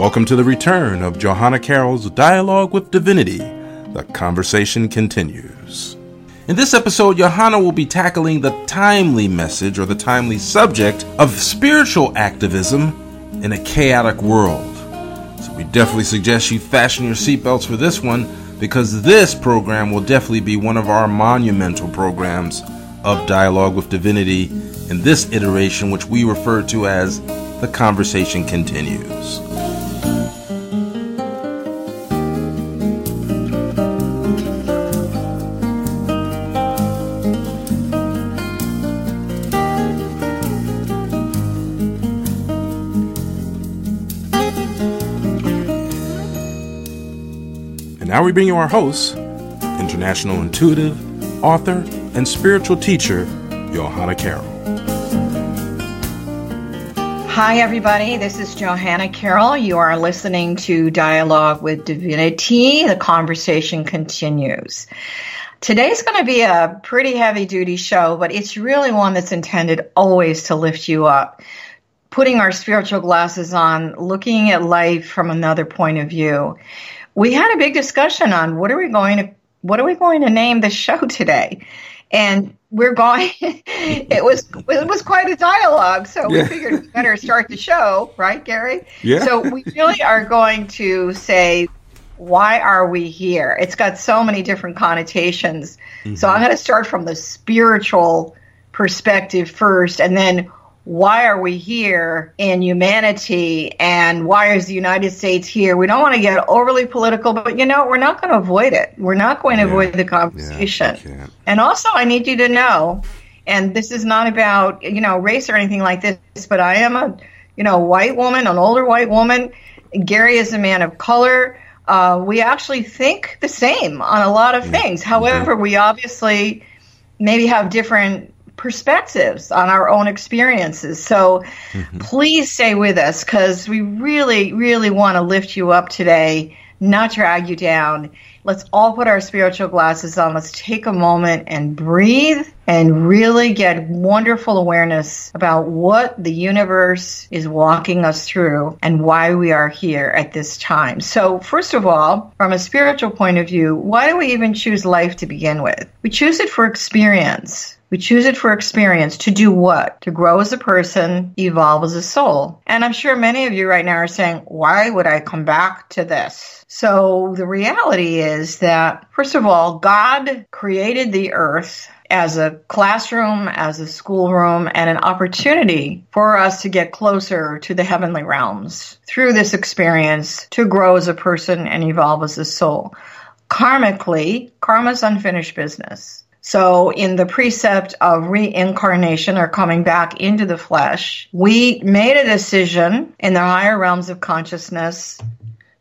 Welcome to the return of Johanna Carroll's Dialogue with Divinity. The conversation continues. In this episode, Johanna will be tackling the timely message or the timely subject of spiritual activism in a chaotic world. So, we definitely suggest you fasten your seatbelts for this one because this program will definitely be one of our monumental programs of Dialogue with Divinity in this iteration, which we refer to as The Conversation Continues. Now we bring you our host, international intuitive, author, and spiritual teacher, Johanna Carroll. Hi, everybody. This is Johanna Carroll. You are listening to Dialogue with Divinity. The conversation continues. Today's going to be a pretty heavy duty show, but it's really one that's intended always to lift you up. Putting our spiritual glasses on, looking at life from another point of view we had a big discussion on what are we going to what are we going to name the show today? And we're going it was it was quite a dialogue. So we figured we better start the show right gary? Yeah. So we really are going to say why are we here? It's got so many different connotations. Mm-hmm. so i'm going to start from the spiritual perspective first and then why are we here in humanity and why is the United States here? We don't want to get overly political, but you know, we're not going to avoid it. We're not going to yeah, avoid the conversation. Yeah, and also, I need you to know, and this is not about, you know, race or anything like this, but I am a, you know, white woman, an older white woman. Gary is a man of color. Uh, we actually think the same on a lot of things. However, we obviously maybe have different perspectives on our own experiences. So mm-hmm. please stay with us because we really, really want to lift you up today, not drag you down. Let's all put our spiritual glasses on. Let's take a moment and breathe and really get wonderful awareness about what the universe is walking us through and why we are here at this time. So, first of all, from a spiritual point of view, why do we even choose life to begin with? We choose it for experience. We choose it for experience. To do what? To grow as a person, evolve as a soul. And I'm sure many of you right now are saying, why would I come back to this? So the reality is that, first of all, God created the earth as a classroom, as a schoolroom, and an opportunity for us to get closer to the heavenly realms through this experience to grow as a person and evolve as a soul. Karmically, karma's unfinished business. So, in the precept of reincarnation or coming back into the flesh, we made a decision in the higher realms of consciousness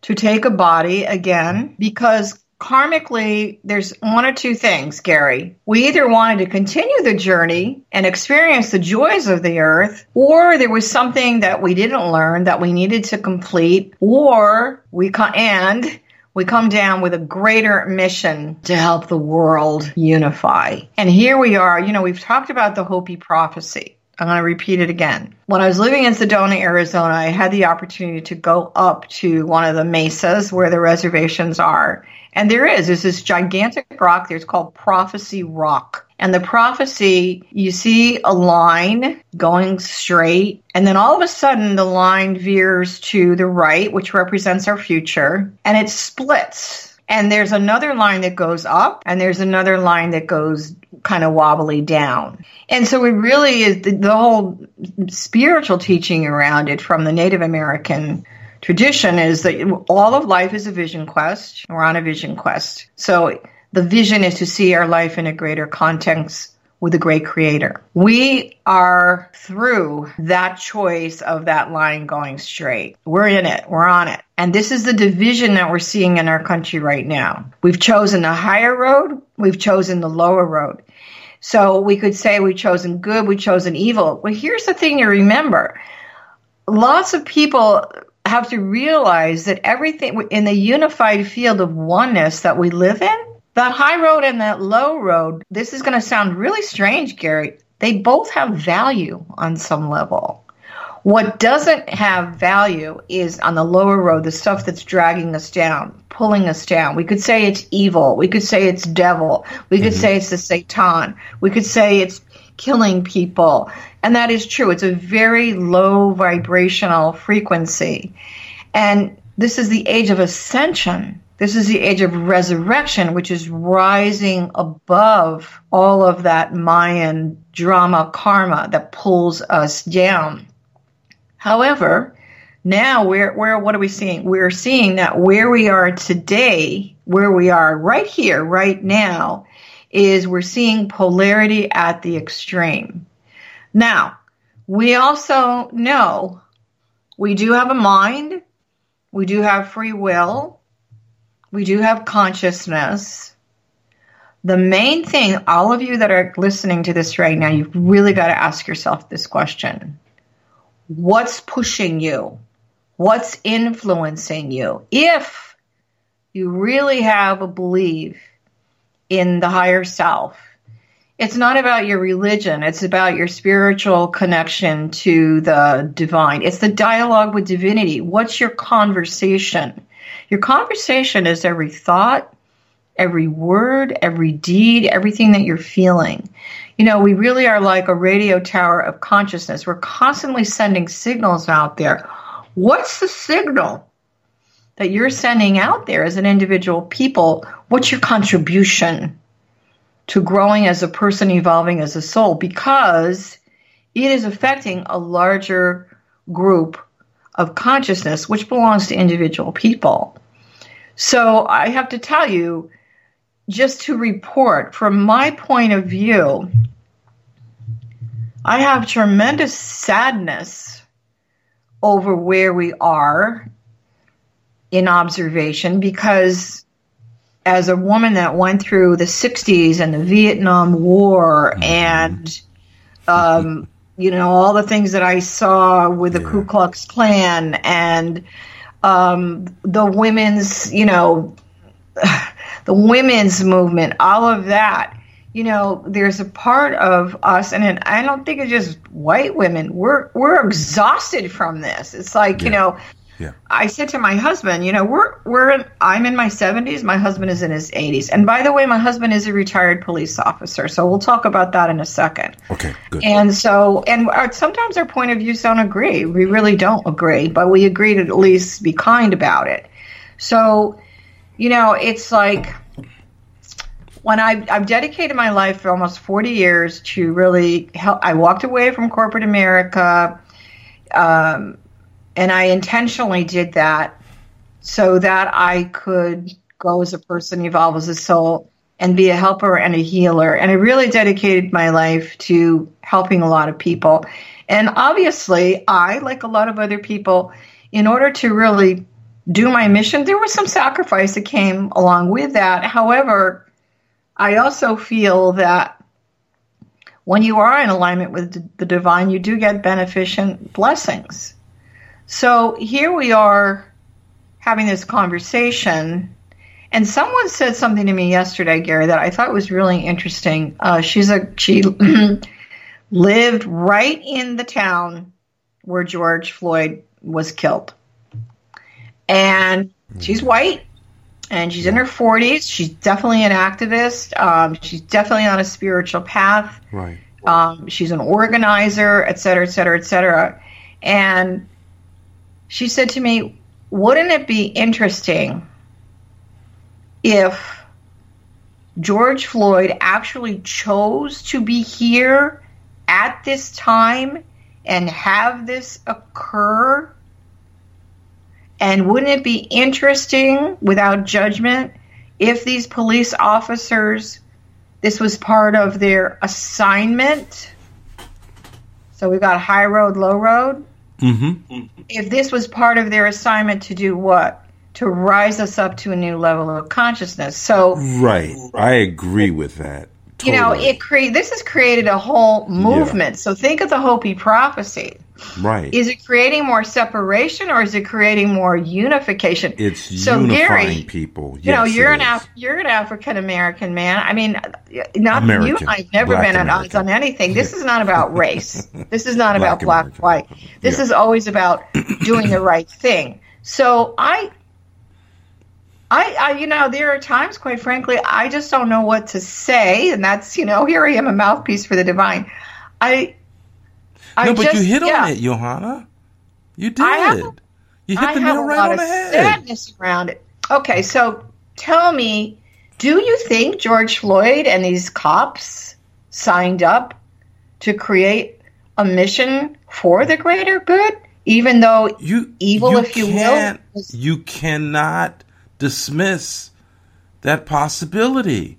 to take a body again because karmically there's one or two things, Gary. We either wanted to continue the journey and experience the joys of the earth, or there was something that we didn't learn that we needed to complete, or we, and we come down with a greater mission to help the world unify. And here we are, you know, we've talked about the Hopi prophecy. I'm going to repeat it again. When I was living in Sedona, Arizona, I had the opportunity to go up to one of the mesas where the reservations are. And there is, there's this gigantic rock there. It's called Prophecy Rock. And the prophecy, you see a line going straight, and then all of a sudden the line veers to the right, which represents our future, and it splits. And there's another line that goes up, and there's another line that goes kind of wobbly down. And so it really is the, the whole spiritual teaching around it from the Native American tradition is that all of life is a vision quest. We're on a vision quest. So the vision is to see our life in a greater context with a great creator. We are through that choice of that line going straight. We're in it. We're on it. And this is the division that we're seeing in our country right now. We've chosen the higher road. We've chosen the lower road. So we could say we've chosen good, we've chosen evil. Well, here's the thing to remember. Lots of people have to realize that everything in the unified field of oneness that we live in, that high road and that low road, this is going to sound really strange, Gary. They both have value on some level. What doesn't have value is on the lower road, the stuff that's dragging us down, pulling us down. We could say it's evil. We could say it's devil. We could mm-hmm. say it's the Satan. We could say it's killing people. And that is true. It's a very low vibrational frequency. And this is the age of ascension. This is the age of resurrection, which is rising above all of that Mayan drama karma that pulls us down. However, now we're, where what are we seeing? We're seeing that where we are today, where we are right here, right now, is we're seeing polarity at the extreme. Now, we also know we do have a mind, we do have free will, we do have consciousness. The main thing, all of you that are listening to this right now, you've really got to ask yourself this question What's pushing you? What's influencing you? If you really have a belief in the higher self, it's not about your religion. It's about your spiritual connection to the divine. It's the dialogue with divinity. What's your conversation? Your conversation is every thought, every word, every deed, everything that you're feeling. You know, we really are like a radio tower of consciousness. We're constantly sending signals out there. What's the signal that you're sending out there as an individual people? What's your contribution? to growing as a person, evolving as a soul, because it is affecting a larger group of consciousness, which belongs to individual people. So I have to tell you, just to report from my point of view, I have tremendous sadness over where we are in observation because as a woman that went through the 60s and the Vietnam War mm-hmm. and, um, you know, all the things that I saw with the yeah. Ku Klux Klan and um, the women's, you know, the women's movement, all of that. You know, there's a part of us, and I don't think it's just white women. We're we're exhausted from this. It's like yeah. you know, yeah. I said to my husband, you know, we're we're in, I'm in my 70s, my husband is in his 80s. And by the way, my husband is a retired police officer, so we'll talk about that in a second. Okay, good. And so and our, sometimes our point of views don't agree. We really don't agree, but we agree to at least be kind about it. So, you know, it's like when I, I've dedicated my life for almost 40 years to really help, I walked away from corporate America. Um, and I intentionally did that so that I could go as a person, evolve as a soul, and be a helper and a healer. And I really dedicated my life to helping a lot of people. And obviously, I, like a lot of other people, in order to really do my mission, there was some sacrifice that came along with that. However, I also feel that when you are in alignment with the divine, you do get beneficent blessings. So here we are having this conversation, and someone said something to me yesterday, Gary, that I thought was really interesting. Uh, she's a she lived right in the town where George Floyd was killed, and she's white. And she's in her 40s. She's definitely an activist. Um, she's definitely on a spiritual path. Right. Um, she's an organizer, et cetera, et cetera, et cetera. And she said to me, Wouldn't it be interesting if George Floyd actually chose to be here at this time and have this occur? And wouldn't it be interesting, without judgment, if these police officers, this was part of their assignment. So we've got high road, low road. Mm-hmm. If this was part of their assignment to do what? To rise us up to a new level of consciousness. So Right. I agree with that. you know it create this has created a whole movement so think of the hopi prophecy right. is it creating more separation or is it creating more unification it's so unifying Gary, people. you know you're an. Af- you're an african american man i mean not you American. and i've never been at odds on anything this is not about race this is not Black about black American. white this Yeah. is always about doing the right thing so i I, I, you know, there are times, quite frankly, I just don't know what to say, and that's, you know, here I am, a mouthpiece for the divine. I, I No, but just, you hit yeah, on it, Johanna. You did. Have- you hit I the nail right lot on of the head. sadness around it. Okay, so tell me, do you think George Floyd and these cops signed up to create a mission for the greater good, even though You evil, you if you will, You cannot dismiss that possibility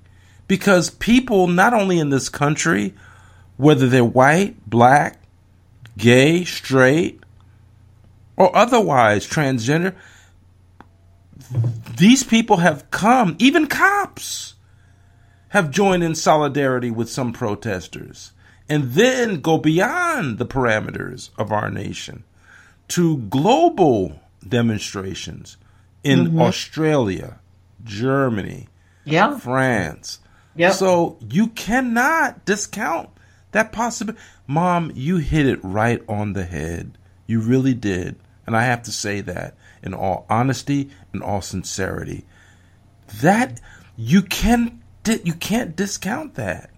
because people, not only in this country, whether they're white, black, gay, straight, or otherwise transgender, these people have come, even cops have joined in solidarity with some protesters and then go beyond the parameters of our nation to global demonstrations in mm-hmm. Australia, Germany, yeah, France. Yep. So you cannot discount that possibility. Mom, you hit it right on the head. You really did. And I have to say that in all honesty and all sincerity. That you can you can't discount that.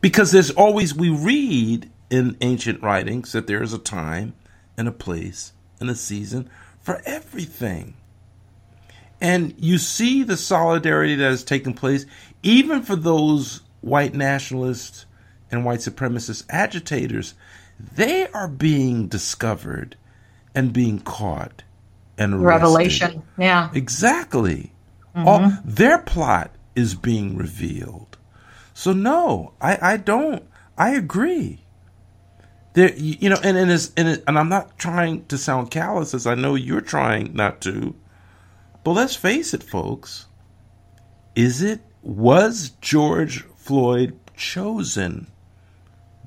Because there's always we read in ancient writings that there is a time and a place and a season for everything. And you see the solidarity that has taken place, even for those white nationalists and white supremacist agitators. They are being discovered and being caught and arrested. revelation. Yeah, Exactly. Mm-hmm. All, their plot is being revealed. So no, I, I don't. I agree. There, you you know, and and, it's, and, it, and I'm not trying to sound callous, as I know you're trying not to. But let's face it, folks. Is it was George Floyd chosen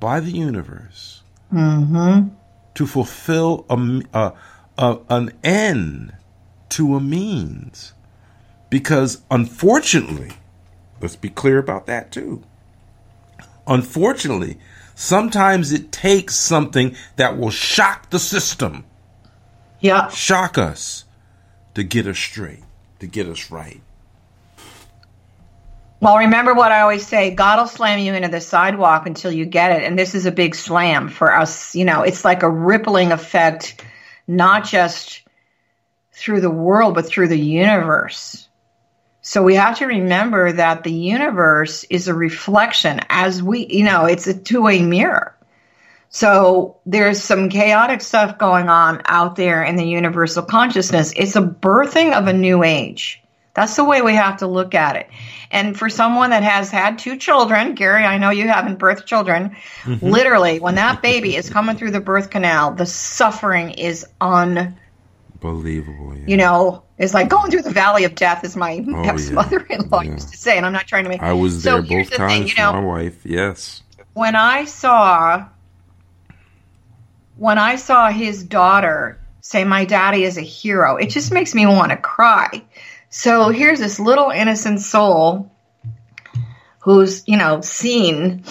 by the universe mm-hmm. to fulfill a, a- a- an end to a means? Because unfortunately, let's be clear about that too. Unfortunately, sometimes it takes something that will shock the system, yeah. shock us, to get us straight, to get us right. Well, remember what I always say God will slam you into the sidewalk until you get it. And this is a big slam for us. You know, it's like a rippling effect, not just through the world, but through the universe. So we have to remember that the universe is a reflection as we, you know, it's a two way mirror. So there's some chaotic stuff going on out there in the universal consciousness. It's a birthing of a new age. That's the way we have to look at it. And for someone that has had two children, Gary, I know you haven't birthed children. Mm-hmm. Literally, when that baby is coming through the birth canal, the suffering is unbelievable. Yeah. you know, it's like going through the valley of death, as my Oh, ex-mother-in-law Yeah. used to say. And I'm not trying to make I was So there here's both the thing, times you know- my wife. Yes. when I saw when I saw his daughter say my daddy is a hero, it just makes me want to cry. So here's this little innocent soul who's, you know, seen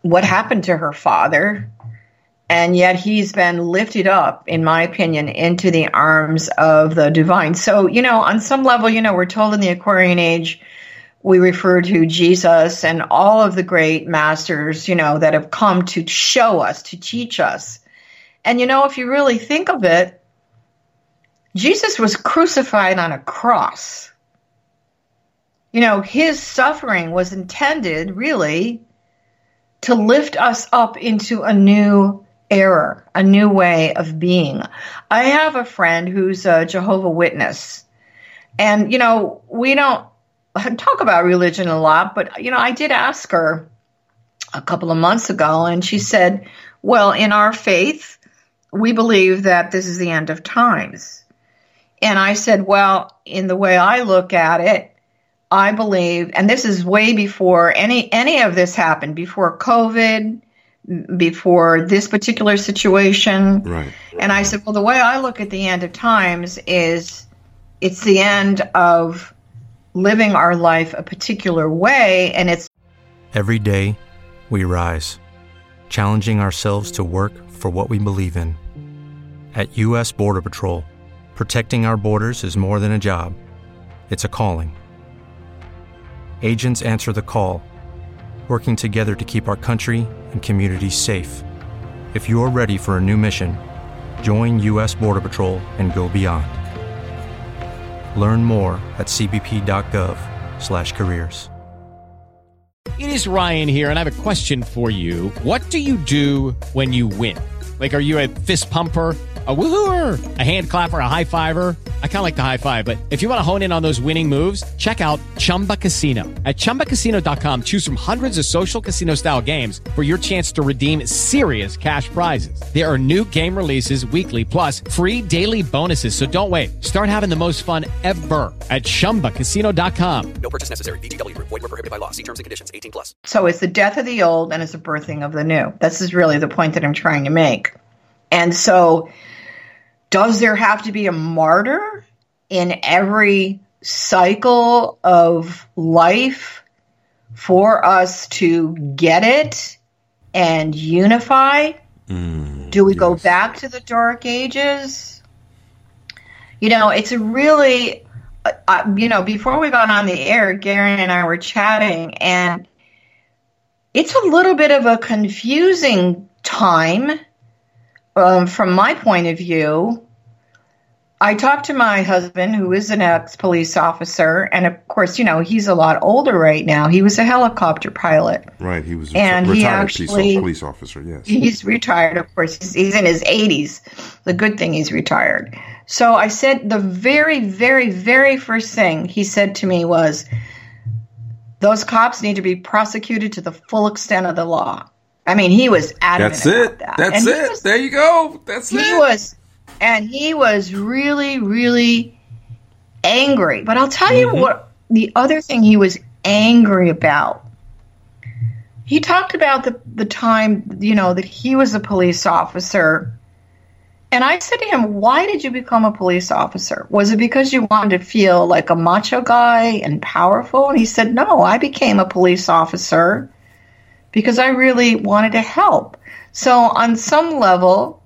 what happened to her father and yet he's been lifted up in my opinion into the arms of the divine. So, you know, on some level, you know, we're told in the Aquarian age we refer to Jesus and all of the great masters, you know, that have come to show us, to teach us. And, you know, if you really think of it, Jesus was crucified on a cross. You know, his suffering was intended really to lift us up into a new era, a new way of being. I have a friend who's a Jehovah Witness And, you know, we don't talk about religion a lot, but, you know, I did ask her a couple of months ago, and she said, well, in our faith, we believe that this is the end of times. And I said, well, in the way I look at it, I believe, and this is way before any any of this happened, before COVID, before this particular situation. Right. And I said, well, the way I look at the end of times is it's the end of living our life a particular way, and it's every day we rise, challenging ourselves to work for what we believe in. At U.S. Border Patrol, protecting our borders is more than a job, it's a calling. Agents answer the call, working together to keep our country and communities safe. If you're ready for a new mission, join U.S. Border Patrol and go beyond. Learn more at cbp.gov/careers. It is Ryan here, and I have a question for you. What do you do when you win? Like, are you a fist pumper? A woohooer, a hand clapper, a high fiver. I kind of like the high five, but if you want to hone in on those winning moves, check out Chumba Casino. At ChumbaCasino.com, choose from hundreds of social casino style games for your chance to redeem serious cash prizes. There are new game releases weekly, plus free daily bonuses. So don't wait. Start having the most fun ever at ChumbaCasino.com. No purchase necessary. VGW. Void were prohibited by law. See terms and conditions. 18 plus. so it's the death of the old and it's the birthing of the new. This is really the point that I'm trying to make. And so does there have to be a martyr in every cycle of life for us to get it and unify? Do we go back to the dark ages? You know, it's a really, uh, uh, you know, before we got on the air, Gary and I were chatting, and it's a little bit of a confusing time um, from my point of view. I talked to my husband, who is an ex police officer, and of course, you know, he's a lot older right now. He was a helicopter pilot. Right. He was a And he retired actually- police, police officer. Yes. He's retired, of course. He's, he's in his 80s. The good thing he's retired. So I said the very, very, very first thing he said to me was, "Those cops need to be prosecuted to the full extent of the law." I mean, he was adamant That's about it. that. That's And it. was- there you go. That's he it. was, and he was really, really angry. But I'll tell you mm-hmm. what the other thing he was angry about. He talked about the the time, you know, that he was a police officer. And I said to him, "Why did you become a police officer? Was it because you wanted to feel like a macho guy and powerful?" And he said, "No, I became a police officer because I really wanted to help." So, on some level,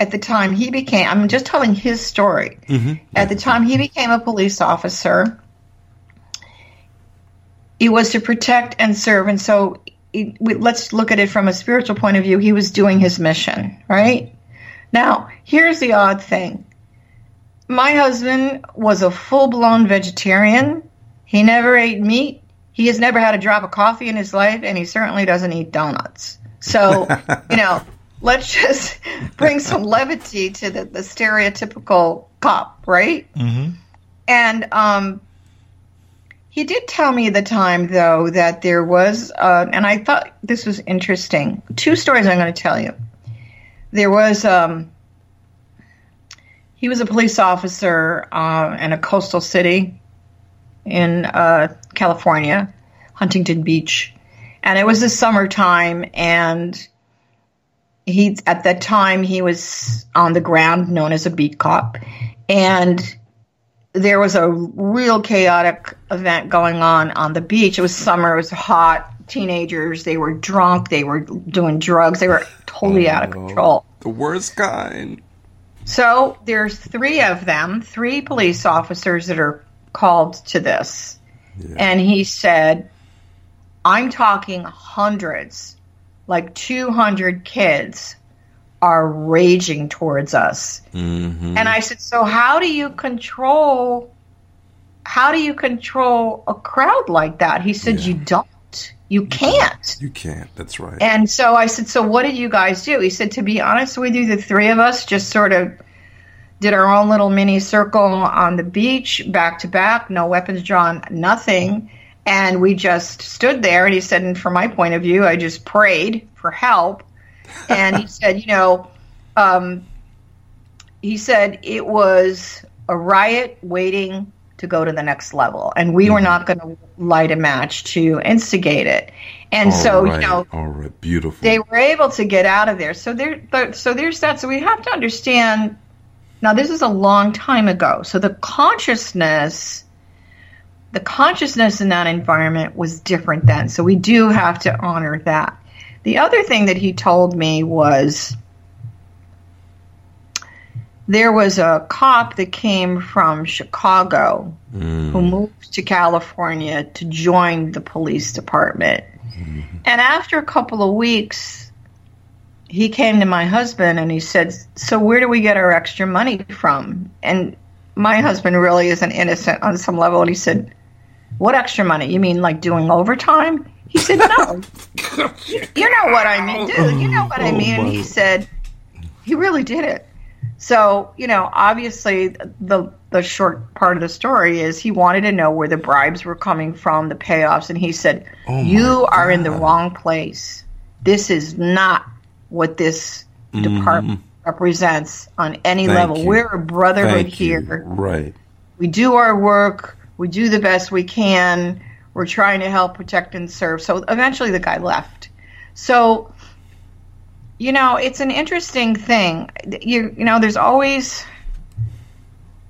at the time he became, I'm just telling his story. Mm-hmm. At the time he became a police officer, it was to protect and serve. And so it, we, let's look at it from a spiritual point of view. He was doing his mission, right? Now, here's the odd thing my husband was a full blown vegetarian. He never ate meat. He has never had a drop of coffee in his life, and he certainly doesn't eat donuts. So, you know, let's just bring some levity to the, the stereotypical cop, right? Mm-hmm. And um, he did tell me the time, though, that there was, uh, and I thought this was interesting. Two stories I'm going to tell you. There was, um, he was a police officer uh, in a coastal city in uh, California, Huntington Beach, and it was the summertime, and he at that time he was on the ground, known as a beat cop, and there was a real chaotic event going on on the beach. It was summer, it was hot. Teenagers, they were drunk, they were doing drugs, they were totally out of oh. control. the worst kind. So there's three of them, three police officers that are called to this. And he said, I'm talking hundreds, like 200 kids are raging towards us. Mm-hmm. And I said, so how do you control how do you control a crowd like that? He said, you don't. You can't. You can't. That's right. And so I said, So what did you guys do? He said, To be honest with you, the three of us just sort of did our own little mini circle on the beach, back to back, no weapons drawn, nothing. And we just stood there. And he said, and from my point of view, I just prayed for help. And he said, you know, um, he said it was a riot waiting to go to the next level. And we were not going to light a match to instigate it. And All so, right, you know, all right, beautiful. they were able to get out of there. So there, so there's that. So we have to understand. Now, this is a long time ago. So the consciousness, the consciousness in that environment was different then. So we do have to honor that. The other thing that he told me was there was a cop that came from Chicago who mm. moved to California to join the police department. Mm-hmm. And after a couple of weeks, he came to my husband and he said, So, where do we get our extra money from? And my husband really isn't innocent on some level. And he said, What extra money? You mean like doing overtime? He said, No. you know what I mean, dude. You know what I oh, mean. And he said, He really did it. So, you know, obviously the the short part of the story is he wanted to know where the bribes were coming from, the payoffs, and he said, Oh "You are in the wrong place. This is not what this mm-hmm. department represents on any. Thank level. you. We're a brotherhood Thank you. here. Right. We do our work. We do the best we can. We're trying to help protect and serve." So eventually, the guy left. So you know, it's an interesting thing. You you know, there's always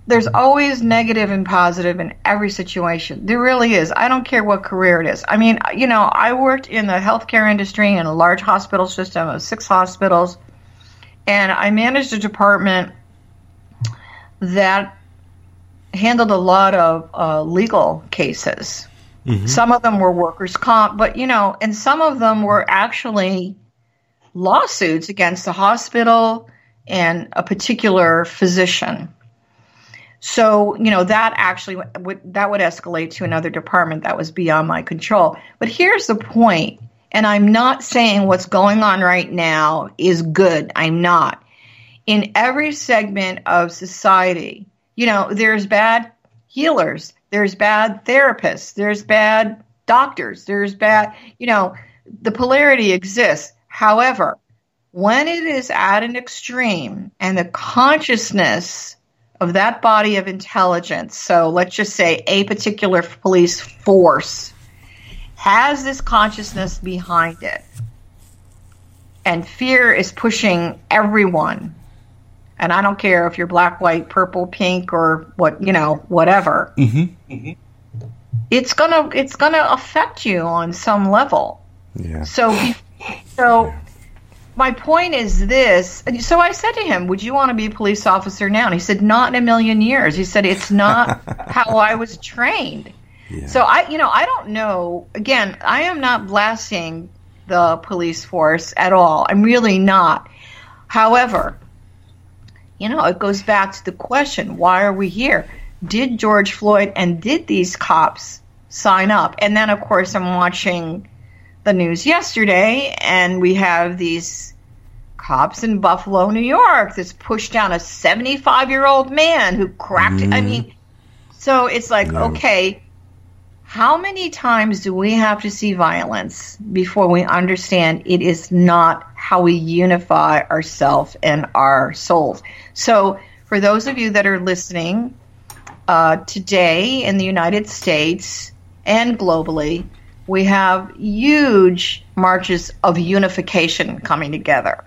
there's always negative and positive in every situation. There really is. I don't care what career it is. I mean, you know, I worked in the healthcare industry in a large hospital system of six hospitals, and I managed a department that handled a lot of uh, legal cases. Some of them were workers' comp, but you know, and some of them were actually lawsuits against the hospital and a particular physician. So, you know, that actually would that would escalate to another department that was beyond my control. But here's the point, and I'm not saying what's going on right now is good. I'm not. In every segment of society, you know, there's bad healers, there's bad therapists, there's bad doctors, there's bad, you know, the polarity exists. However, when it is at an extreme and the consciousness of that body of intelligence, so let's just say a particular police force has this consciousness behind it, and fear is pushing everyone. And I don't care if you're black, white, purple, pink, or what you know, whatever. Mm-hmm. Mm-hmm. It's gonna it's gonna affect you on some level. Yeah. So, be- so my point is this. So I said to him, "Would you want to be a police officer now?" And he said, "Not in a million years." He said, "It's not how I was trained." So I, you know, I don't know. Again, I am not blasting the police force at all. I'm really not. However, you know, it goes back to the question: Why are we here? Did George Floyd and did these cops sign up? And then, of course, I'm watching the news yesterday, and we have these cops in Buffalo, New York, that's pushed down a 75 year old man who cracked. I mm-hmm. mean, so it's like, okay, how many times do we have to see violence before we understand it is not how we unify ourselves and our souls? So, for those of you that are listening, uh, today in the United States and globally, we have huge marches of unification coming together.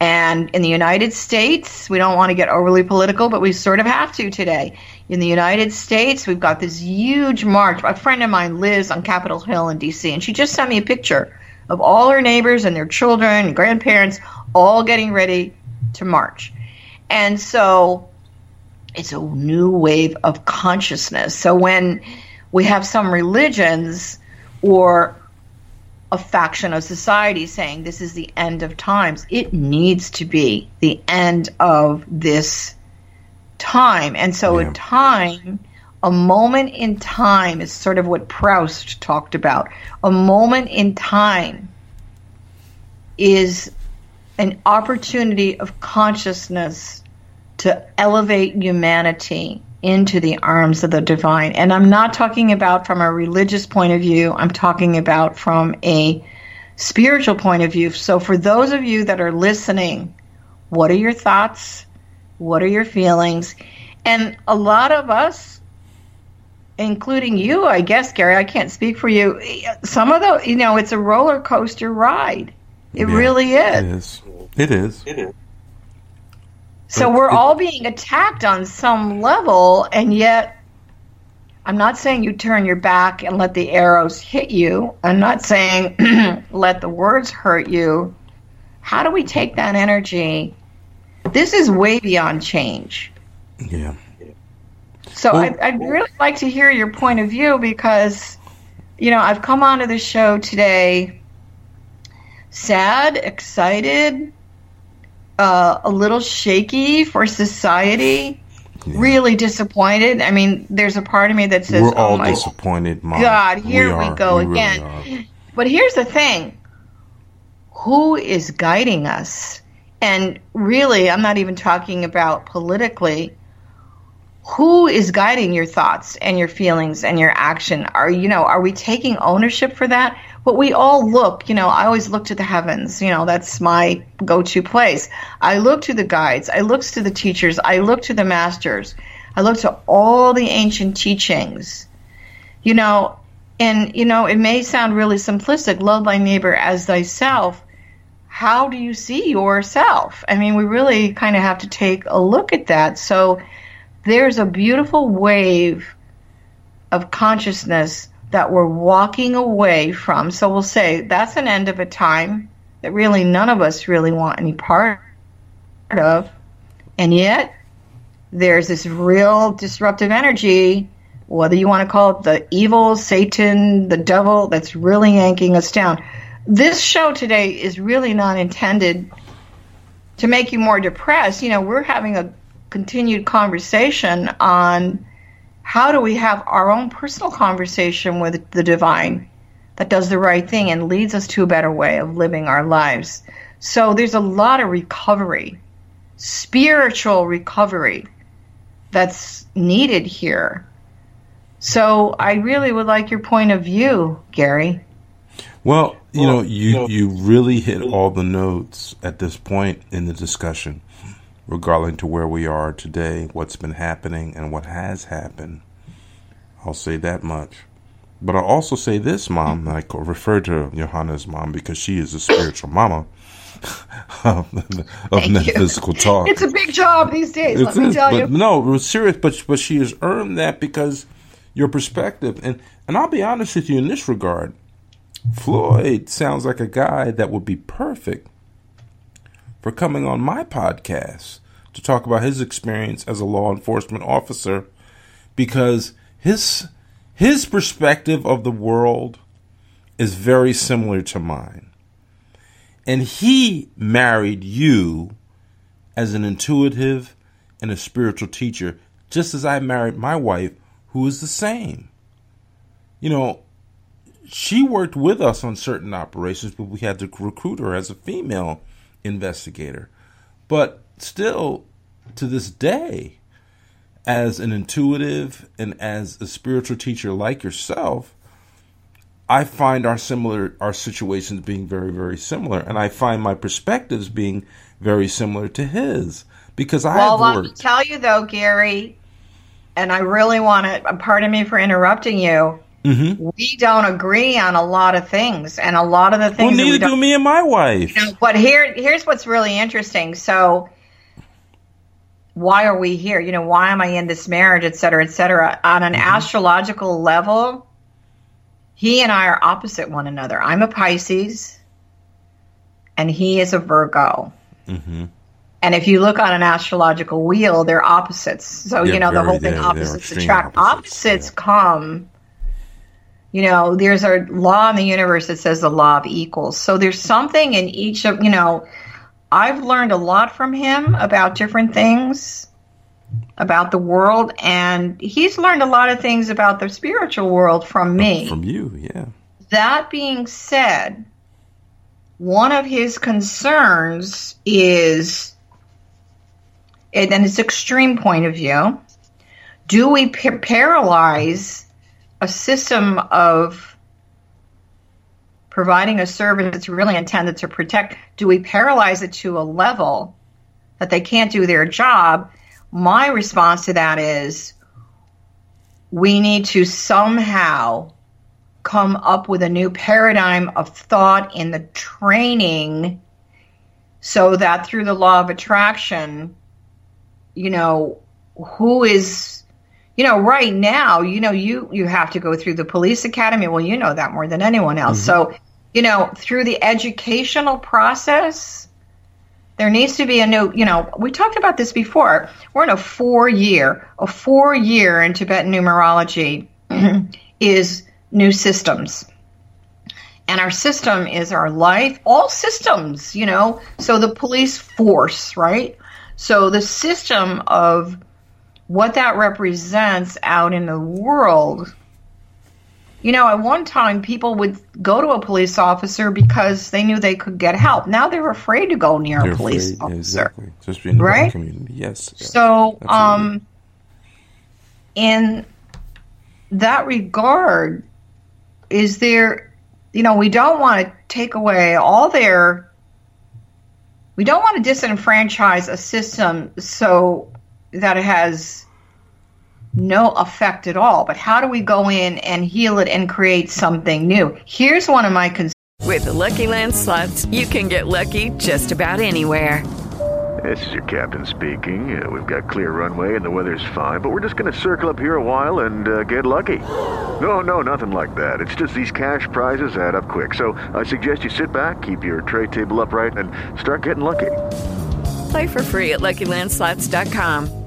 And in the United States, we don't want to get overly political, but we sort of have to today. In the United States, we've got this huge march. A friend of mine lives on Capitol Hill in D.C., and she just sent me a picture of all her neighbors and their children and grandparents all getting ready to march. And so it's a new wave of consciousness. So when we have some religions or a faction of society saying this is the end of times, it needs to be the end of this time. And so Yeah. a time, a moment in time is sort of what Proust talked about. A moment in time is an opportunity of consciousness to elevate humanity into the arms of the divine. And I'm not talking about from a religious point of view, I'm talking about from a spiritual point of view. So, for those of you that are listening, what are your thoughts? What are your feelings? And a lot of us, including you, I guess, Gary, I can't speak for you. Some of the, you know, it's a roller coaster ride. It Yeah, really It is. is. It is. It is. So But we're it- all being attacked on some level, and yet I'm not saying you turn your back and let the arrows hit you. I'm not saying let the words hurt you. How do we take that energy? This is way beyond change. Yeah. So Well- I'd, I'd really like to hear your point of view because, you know, I've come onto the show today sad, excited, uh, a little shaky for society, really disappointed. I mean, there's a part of me that says, We're oh all my disappointed, Mom. God, here we, are. go really again. are. But here's the thing who is guiding us? And really, I'm not even talking about politically. Who is guiding your thoughts and your feelings and your action? Are you know, are we taking ownership for that? But we all look, you know, I always look to the heavens. You know, that's my go-to place. I look to the guides. I look to the teachers. I look to the masters. I look to all the ancient teachings. You know, and you know, it may sound really simplistic, love thy neighbor as thyself. How do you see yourself? I mean, we really kind of have to take a look at that. So there's a beautiful wave of consciousness that we're walking away from. So we'll say that's an end of a time that really none of us really want any part of. And yet, there's this real disruptive energy, whether you want to call it the evil, Satan, the devil, that's really yanking us down. This show today is really not intended to make you more depressed. You know, we're having a continued conversation on how do we have our own personal conversation with the divine that does the right thing and leads us to a better way of living our lives. So there's a lot of recovery, spiritual recovery that's needed here. So I really would like your point of view, Gary. Well, you know, you you really hit all the notes at this point in the discussion, regarding to where we are today, what's been happening, and what has happened. I'll say that much. But I'll also say this, Mom. and I refer to Johanna's mom because she is a spiritual mama of, metaphysical talk. It's a big job these days, let It me is, tell but you. no, it was serious. But but she has earned that because your perspective, and and I'll be honest with you in this regard. Floyd sounds like a guy that would be perfect for coming on my podcast to talk about his experience as a law enforcement officer because his his perspective of the world is very similar to mine. And he married you as an intuitive and a spiritual teacher, just as I married my wife, who is the same. You know, she worked with us on certain operations, but we had to recruit her as a female investigator. But still, to this day, as an intuitive and as a spiritual teacher like yourself, I find our similar our situations being very very similar, and I find my perspectives being very similar to his because I Well, have let me tell you though, Gary, and I really want to. Pardon me for interrupting you. Mm-hmm. We don't agree on a lot of things, and a lot of the Well, things that we neither don't. do me and my wife. But here, here's what's really interesting. So, why are we here? You know, why am I in this marriage, et cetera, et cetera? On an astrological level, he and I are opposite one another. I'm a Pisces, and he is a Virgo. Mm-hmm. And if you look on an astrological wheel, they're opposites. So, Yeah, you know, the whole thing opposites attract. opposites, Opposites yeah. come. You know, there's a law in the universe that says the law of equals. So there's something in each of, you know, I've learned a lot from him about different things, about the world, and he's learned a lot of things about the spiritual world from me. From you, yeah. That being said, one of his concerns is and then it's extreme point of view. Do we pa- paralyze a system of providing a service that's really intended to protect? Do we paralyze it to a level that they can't do their job? My response to that is we need to somehow come up with a new paradigm of thought in the training so that through the law of attraction, you know, who is, you know, right now, you know, you, you have to go through the police academy. Well, you know that more than anyone else. Mm-hmm. So, you know, through the educational process, there needs to be a new, you know, we talked about this before. We're in a four year, a four year in Tibetan numerology is new systems. And our system is our life, all systems, you know. So the police force, right? So the system of what that represents out in the world. You know, at one time, people would go to a police officer because they knew they could get help. Now they're afraid to go near They're a police afraid- officer. Exactly. Especially in the Right? community. Yes. So, absolutely. um, in that regard, is there, you know, we don't want to take away all their, we don't want to disenfranchise a system so that has no effect at all. But how do we go in and heal it and create something new? Here's one of my concerns. With the Lucky Land slots, you can get lucky just about anywhere. This is your captain speaking. Uh, we've got clear runway and the weather's fine, but we're just going to circle up here a while and uh, get lucky. No, no, nothing like that. It's just these cash prizes add up quick. So I suggest you sit back, keep your tray table upright, and start getting lucky. Play for free at LuckyLandSlots.com.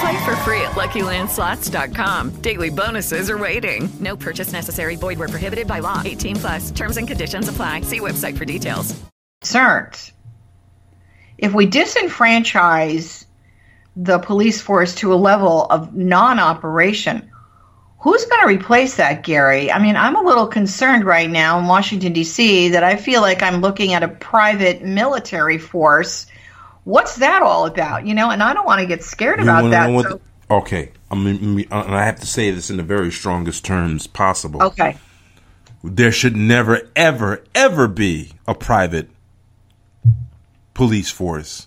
Play for free at LuckyLandSlots.com. Daily bonuses are waiting. No purchase necessary. Void where prohibited by law. 18 plus. Terms and conditions apply. See website for details. concerns. If we disenfranchise the police force to a level of non operation, who's going to replace that, Gary? I mean, I'm a little concerned right now in Washington, D.C., that I feel like I'm looking at a private military force. What's that all about? You know, and I don't want to get scared You about that. so- the- okay, I mean, and I have to say this in the very strongest terms possible. okay. There should never, ever, ever be a private police force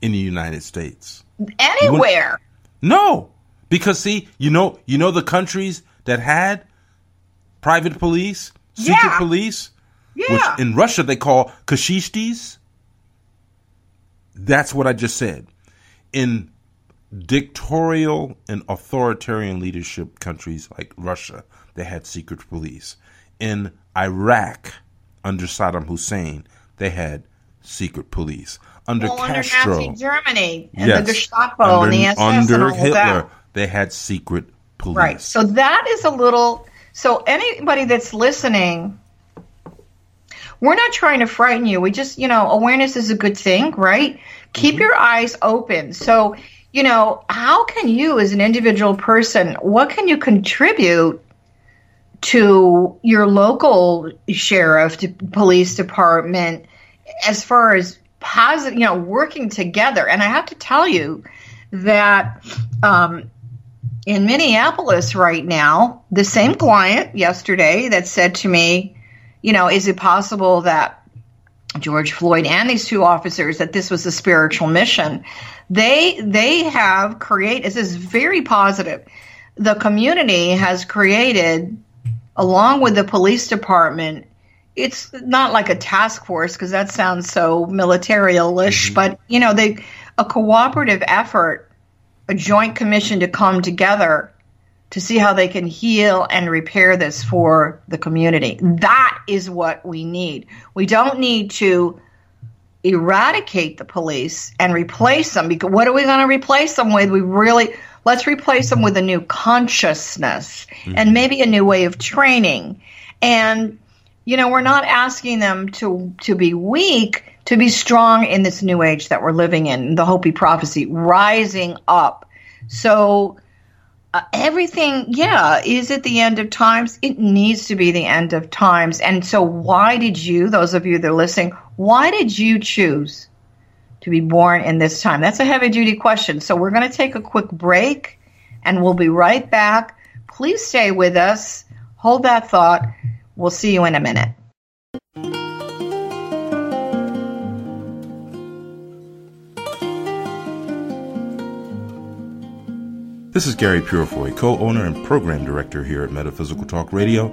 in the United States. Anywhere. No, because see, you know, you know the countries that had private police, secret Yeah. police, Yeah. which in Russia they call kashishtis. That's what I just said. In dictatorial and authoritarian leadership countries like Russia, they had secret police. In Iraq, under Saddam Hussein, they had secret police. Under well, under Castro, Nazi Germany and yes, the Gestapo under, and the SS under and all Hitler, that. they had secret police. Right. So that is a little. So anybody that's listening, we're not trying to frighten you. We just, you know, awareness is a good thing, right? Keep your eyes open. So, you know, how can you, as an individual person, what can you contribute to your local sheriff, to police department, as far as positive, you know, working together? And I have to tell you that um, in Minneapolis right now, the same client yesterday that said to me, you know, is it possible that George Floyd and these two officers that this was a spiritual mission? They they have created this is very positive. The community has created along with the police department it's not like a task force because that sounds so militarialish, mm-hmm. but you know, they a cooperative effort a joint commission to come together to see how they can heal and repair this for the community. That is what we need. We don't need to eradicate the police and replace them because what are we going to replace them with? We really let's replace them with a new consciousness mm-hmm. and maybe a new way of training. And you know, we're not asking them to to be weak, to be strong in this new age that we're living in, the Hopi prophecy, rising up. So uh, everything, yeah, is it the end of times? It needs to be the end of times. And so, why did you, those of you that are listening, why did you choose to be born in this time? That's a heavy duty question. So, we're going to take a quick break and we'll be right back. Please stay with us. Hold that thought. We'll see you in a minute. This is Gary Purefoy, co owner and program director here at Metaphysical Talk Radio,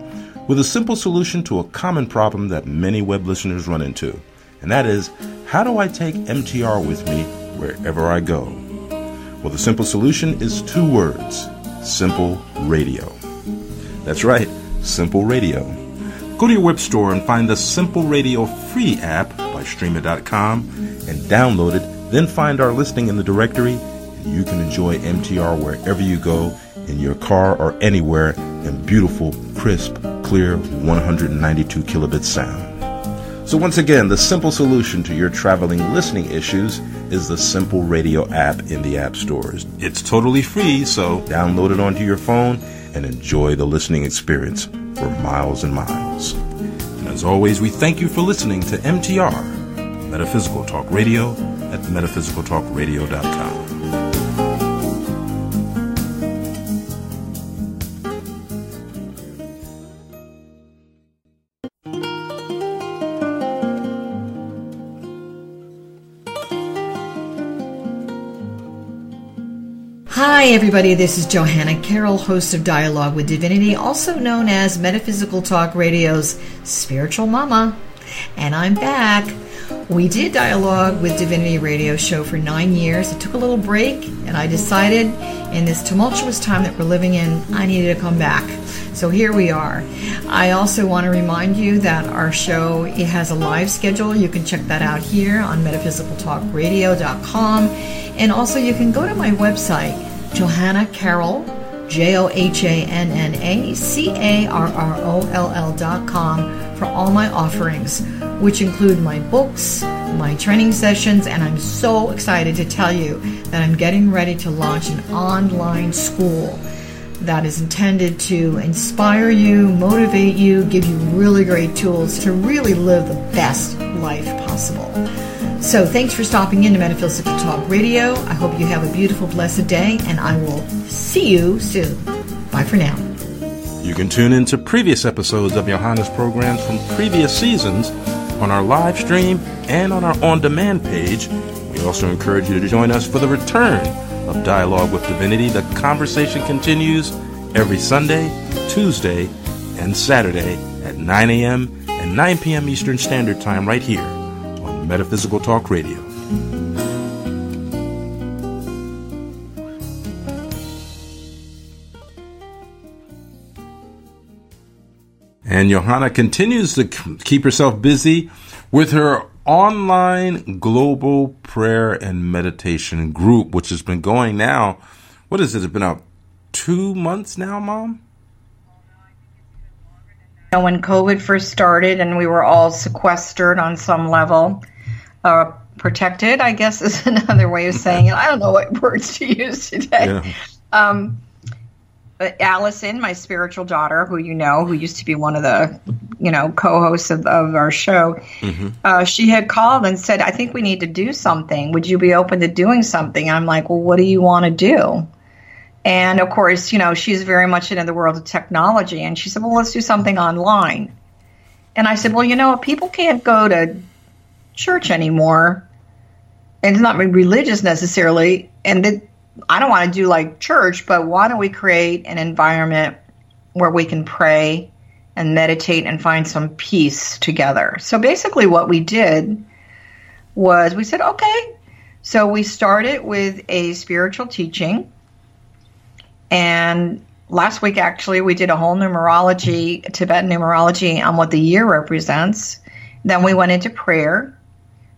with a simple solution to a common problem that many web listeners run into. And that is how do I take MTR with me wherever I go? Well, the simple solution is two words Simple Radio. That's right, Simple Radio. Go to your web store and find the Simple Radio free app by streema.com and download it, then find our listing in the directory you can enjoy MTR wherever you go, in your car or anywhere, in beautiful, crisp, clear 192 kilobit sound. So, once again, the simple solution to your traveling listening issues is the Simple Radio app in the app stores. It's totally free, so download it onto your phone and enjoy the listening experience for miles and miles. And as always, we thank you for listening to MTR, Metaphysical Talk Radio, at metaphysicaltalkradio.com. Hi, everybody. This is Johanna Carroll, host of Dialogue with Divinity, also known as Metaphysical Talk Radio's Spiritual Mama. And I'm back. We did Dialogue with Divinity radio show for nine years. It took a little break, and I decided in this tumultuous time that we're living in, I needed to come back. So here we are. I also want to remind you that our show it has a live schedule. You can check that out here on metaphysicaltalkradio.com. And also you can go to my website, Johanna Carroll, J O H A N N A C A R R O L L dot com for all my offerings, which include my books, my training sessions, and I'm so excited to tell you that I'm getting ready to launch an online school that is intended to inspire you, motivate you, give you really great tools to really live the best life possible. So, thanks for stopping in to Metaphysical Talk Radio. I hope you have a beautiful, blessed day, and I will see you soon. Bye for now. You can tune in to previous episodes of Johanna's programs from previous seasons on our live stream and on our on demand page. We also encourage you to join us for the return of Dialogue with Divinity. The conversation continues every Sunday, Tuesday, and Saturday at 9 a.m. and 9 p.m. Eastern Standard Time right here Metaphysical Talk Radio. And Johanna continues to keep herself busy with her online global prayer and meditation group, which has been going now. What is it? It's been out two months now, Mom? When COVID first started and we were all sequestered on some level, uh, protected, I guess is another way of saying it. I don't know what words to use today. Yeah. Um, Allison, my spiritual daughter, who you know, who used to be one of the, you know, co-hosts of, of our show, mm-hmm. uh, she had called and said, "I think we need to do something. Would you be open to doing something?" I'm like, "Well, what do you want to do?" And of course, you know, she's very much into the world of technology, and she said, "Well, let's do something online." And I said, "Well, you know, people can't go to church anymore. And it's not religious necessarily. And that I don't want to do like church, but why don't we create an environment where we can pray and meditate and find some peace together? So basically, what we did was we said, okay. So we started with a spiritual teaching. And last week, actually, we did a whole numerology, Tibetan numerology on what the year represents. Then we went into prayer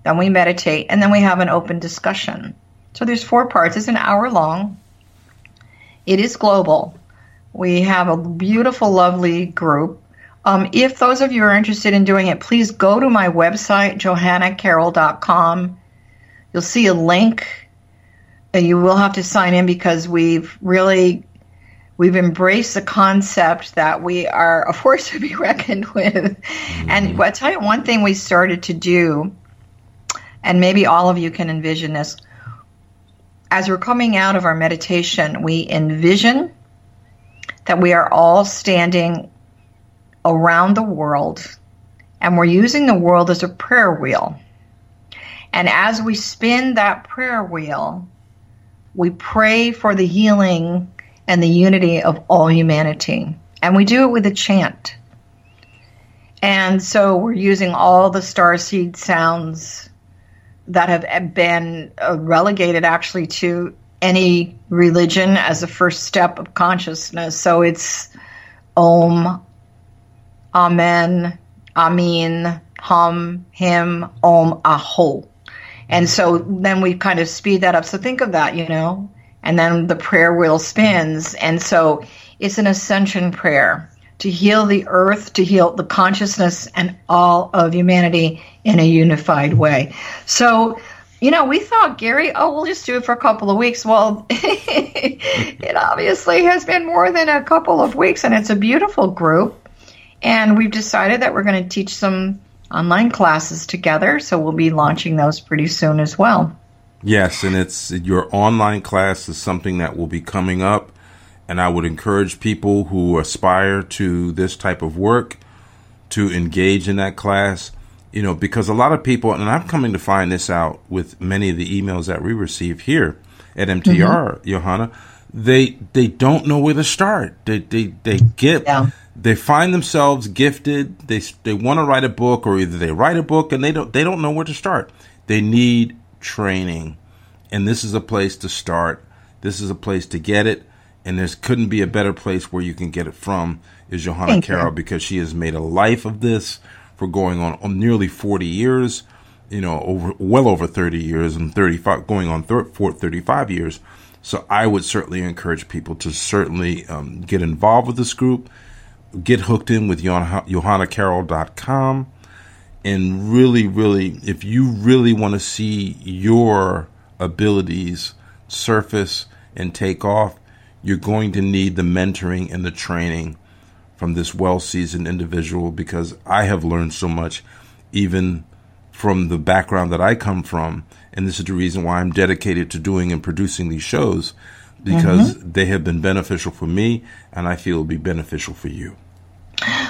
then we meditate, and then we have an open discussion. So there's four parts. It's an hour long. It is global. We have a beautiful, lovely group. Um, if those of you are interested in doing it, please go to my website, johannacarroll.com. You'll see a link. And you will have to sign in because we've really we've embraced the concept that we are a force to be reckoned with. Mm-hmm. And I'll tell you one thing we started to do, and maybe all of you can envision this. As we're coming out of our meditation, we envision that we are all standing around the world and we're using the world as a prayer wheel. And as we spin that prayer wheel, we pray for the healing and the unity of all humanity. And we do it with a chant. And so we're using all the star seed sounds that have been uh, relegated actually to any religion as a first step of consciousness. So it's Om, Amen, Amin, Hum, Him, Om, Aho. And so then we kind of speed that up. So think of that, you know, and then the prayer wheel spins. And so it's an ascension prayer to heal the earth, to heal the consciousness and all of humanity in a unified way. So you know, we thought, Gary, oh, we'll just do it for a couple of weeks. Well, it obviously has been more than a couple of weeks, and it's a beautiful group. And we've decided that we're going to teach some online classes together, so we'll be launching those pretty soon as well. Yes, and it's your online class is something that will be coming up, and I would encourage people who aspire to this type of work to engage in that class you know, because a lot of people, and I'm coming to find this out with many of the emails that we receive here at MTR, mm-hmm. Johanna, they they don't know where to start. They they they get yeah. they find themselves gifted. They they want to write a book, or either they write a book and they don't they don't know where to start. They need training, and this is a place to start. This is a place to get it, and there couldn't be a better place where you can get it from. Is Johanna Thank Carroll you. because she has made a life of this for going on, nearly 40 years, you know, over well over 30 years and 35 going on thir- 35 years. So I would certainly encourage people to certainly um, get involved with this group, get hooked in with johannacarroll.com, and really, really, if you really want to see your abilities surface and take off, you're going to need the mentoring and the training from this well seasoned individual because I have learned so much, even from the background that I come from. And this is the reason why I'm dedicated to doing and producing these shows because mm-hmm. they have been beneficial for me and I feel will be beneficial for you.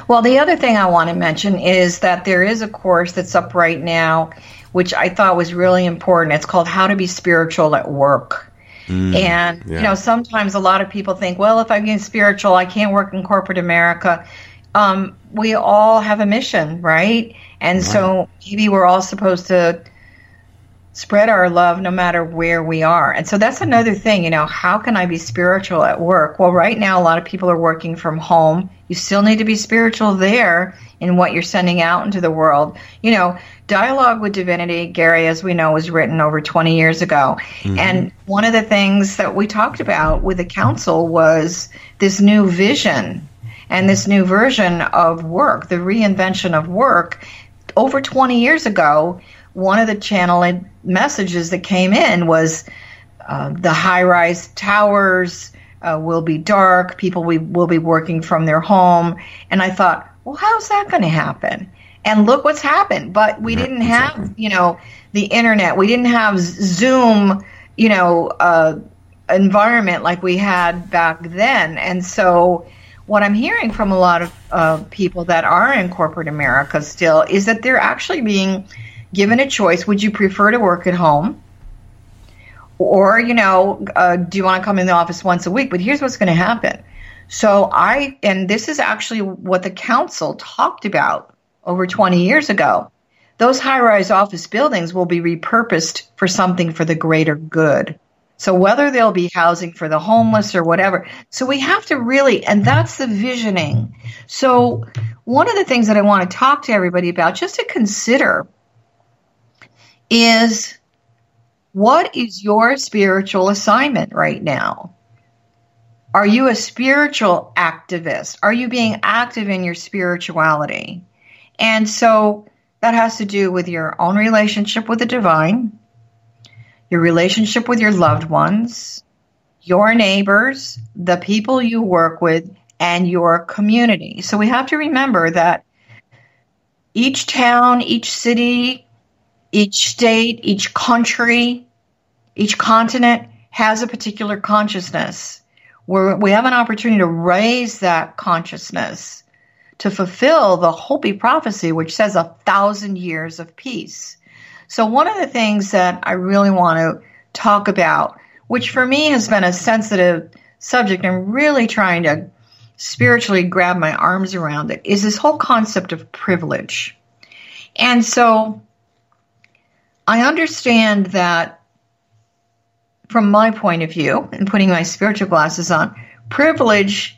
Well, the other thing I want to mention is that there is a course that's up right now, which I thought was really important. It's called How to Be Spiritual at Work. Mm, and yeah. you know, sometimes a lot of people think, well, if I'm getting spiritual, I can't work in corporate America. Um, we all have a mission, right? And right. so maybe we're all supposed to spread our love no matter where we are. And so that's another thing, you know, how can I be spiritual at work? Well, right now a lot of people are working from home. You still need to be spiritual there in what you're sending out into the world. You know, Dialogue with Divinity, Gary, as we know, was written over 20 years ago. Mm-hmm. And one of the things that we talked about with the council was this new vision and this new version of work, the reinvention of work. Over 20 years ago, one of the channel messages that came in was uh, the high rise towers uh, will be dark, people we, will be working from their home. And I thought, well, how's that going to happen? and look what's happened. But we didn't have, you know, the internet. We didn't have Zoom, you know, uh, environment like we had back then. And so, what I'm hearing from a lot of uh, people that are in corporate America still is that they're actually being given a choice. Would you prefer to work at home? Or, you know, uh, do you want to come in the office once a week? But here's what's going to happen. So I, and this is actually what the council talked about over 20 years ago. Those high rise office buildings will be repurposed for something for the greater good. So whether they'll be housing for the homeless or whatever. So we have to really, and that's the visioning. So one of the things that I want to talk to everybody about, just to consider, is what is your spiritual assignment right now? Are you a spiritual activist? Are you being active in your spirituality? And so that has to do with your own relationship with the divine, your relationship with your loved ones, your neighbors, the people you work with, and your community. So we have to remember that each town, each city, each state, each country, each continent has a particular consciousness where we have an opportunity to raise that consciousness to fulfill the Hopi prophecy, which says a thousand years of peace. So, one of the things that I really want to talk about, which for me has been a sensitive subject and really trying to spiritually grab my arms around it, is this whole concept of privilege. And so, I understand that from my point of view, and putting my spiritual glasses on, privilege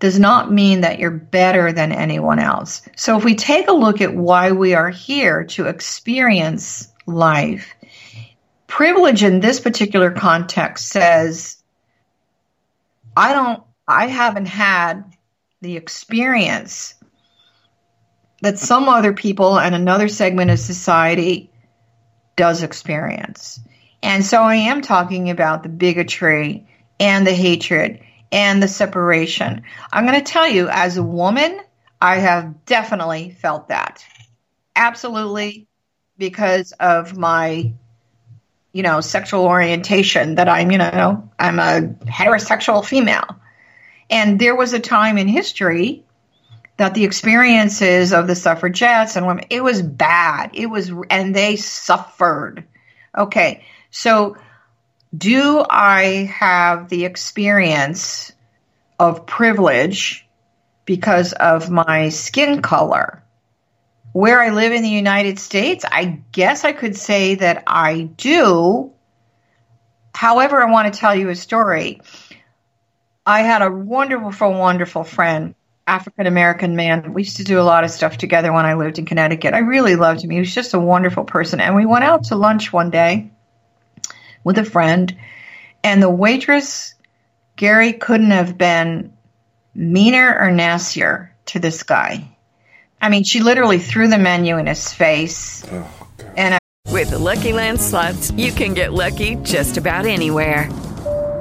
does not mean that you're better than anyone else. So if we take a look at why we are here to experience life, privilege in this particular context says, I don't, I haven't had the experience that some other people and another segment of society does experience. And so I am talking about the bigotry and the hatred and the separation. I'm going to tell you, as a woman, I have definitely felt that. Absolutely, because of my, you know, sexual orientation that I'm, you know, I'm a heterosexual female. And there was a time in history that the experiences of the suffragettes and women, it was bad. It was, and they suffered. Okay. So do I have the experience of privilege because of my skin color? Where I live in the United States, I guess I could say that I do. However, I want to tell you a story. I had a wonderful, wonderful friend, African American man. We used to do a lot of stuff together when I lived in Connecticut. I really loved him. He was just a wonderful person. And we went out to lunch one day with a friend, and the waitress, Gary, couldn't have been meaner or nastier to this guy. I mean, she literally threw the menu in his face. Oh, and I- with the Lucky Land slots, you can get lucky just about anywhere.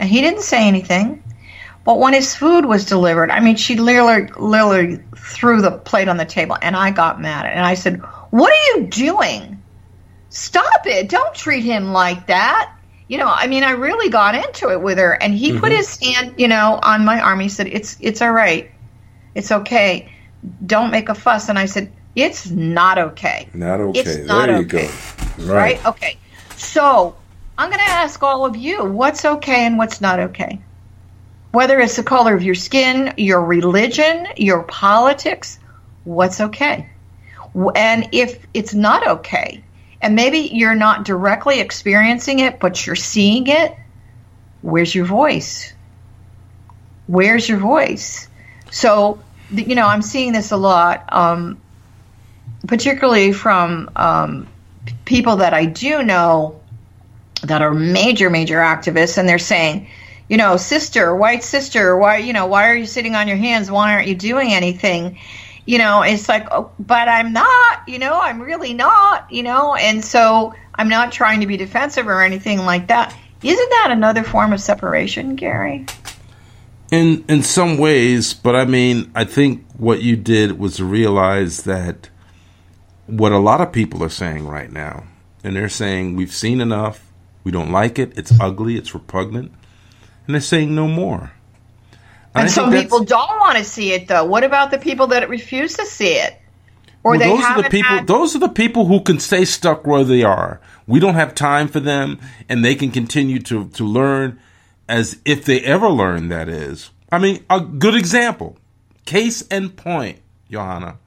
And he didn't say anything. But when his food was delivered, I mean, she literally, literally threw the plate on the table, and I got mad. And I said, What are you doing? Stop it. Don't treat him like that. You know, I mean, I really got into it with her, and he mm-hmm. put his hand, you know, on my arm. He said, "It's it's all right, it's okay. Don't make a fuss." And I said, "It's not okay. Not okay. It's not you okay. go. Right. right? Okay. So I'm going to ask all of you what's okay and what's not okay. Whether it's the color of your skin, your religion, your politics, what's okay? And if it's not okay, and maybe you're not directly experiencing it, but you're seeing it, where's your voice? Where's your voice? So, you know, I'm seeing this a lot, um, particularly from um, people that I do know that are major, major activists, and they're saying, you know, sister, white sister, why, you know, why are you sitting on your hands? Why aren't you doing anything? You know, it's like, oh, but I'm not, you know, I'm really not, you know, and so I'm not trying to be defensive or anything like that. Isn't that another form of separation, Gary? In in some ways, but I mean, I think what you did was realize that what a lot of people are saying right now, and they're saying we've seen enough we don't like it. It's ugly. It's repugnant. And they're saying no more. And, and some people don't want to see it, though. What about the people that refuse to see it? or Well, they those are the people. had- Those are the people who can stay stuck where they are. We don't have time for them, and they can continue to to learn as if they ever learn. That is, I mean, a good example, case in point, Johanna,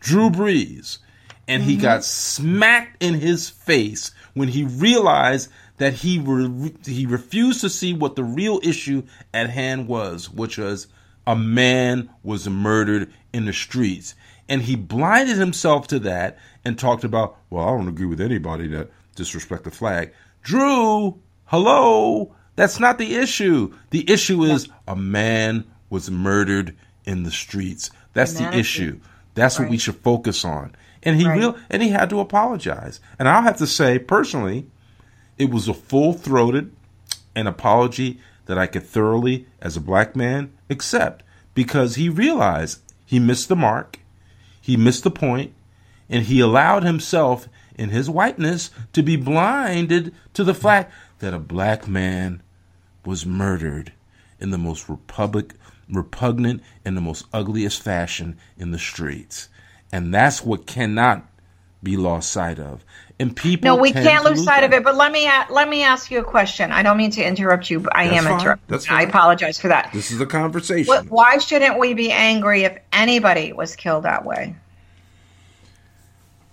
Drew Brees, and he mm-hmm. got smacked in his face when he realized that he re- he refused to see what the real issue at hand was, which was a man was murdered in the streets. And he blinded himself to that and talked about, well, I don't agree with anybody that disrespect the flag. Drew, hello, that's not the issue. The issue is a man was murdered in the streets. That's the issue. That's what we should focus on. And he Right. real and he had to apologize. And I'll have to say personally, it was a full throated an apology that I could thoroughly, as a black man, accept because he realized he missed the mark, he missed the point, and he allowed himself in his whiteness to be blinded to the fact that a black man was murdered in the most republic, repugnant and the most ugliest fashion in the streets. And that's what cannot be lost sight of. And people No, we can't lose sight of it. But let me let me ask you a question. I don't mean to interrupt you, but I That's am fine. interrupting. That's I apologize for that. This is a conversation. What, why shouldn't we be angry if anybody was killed that way?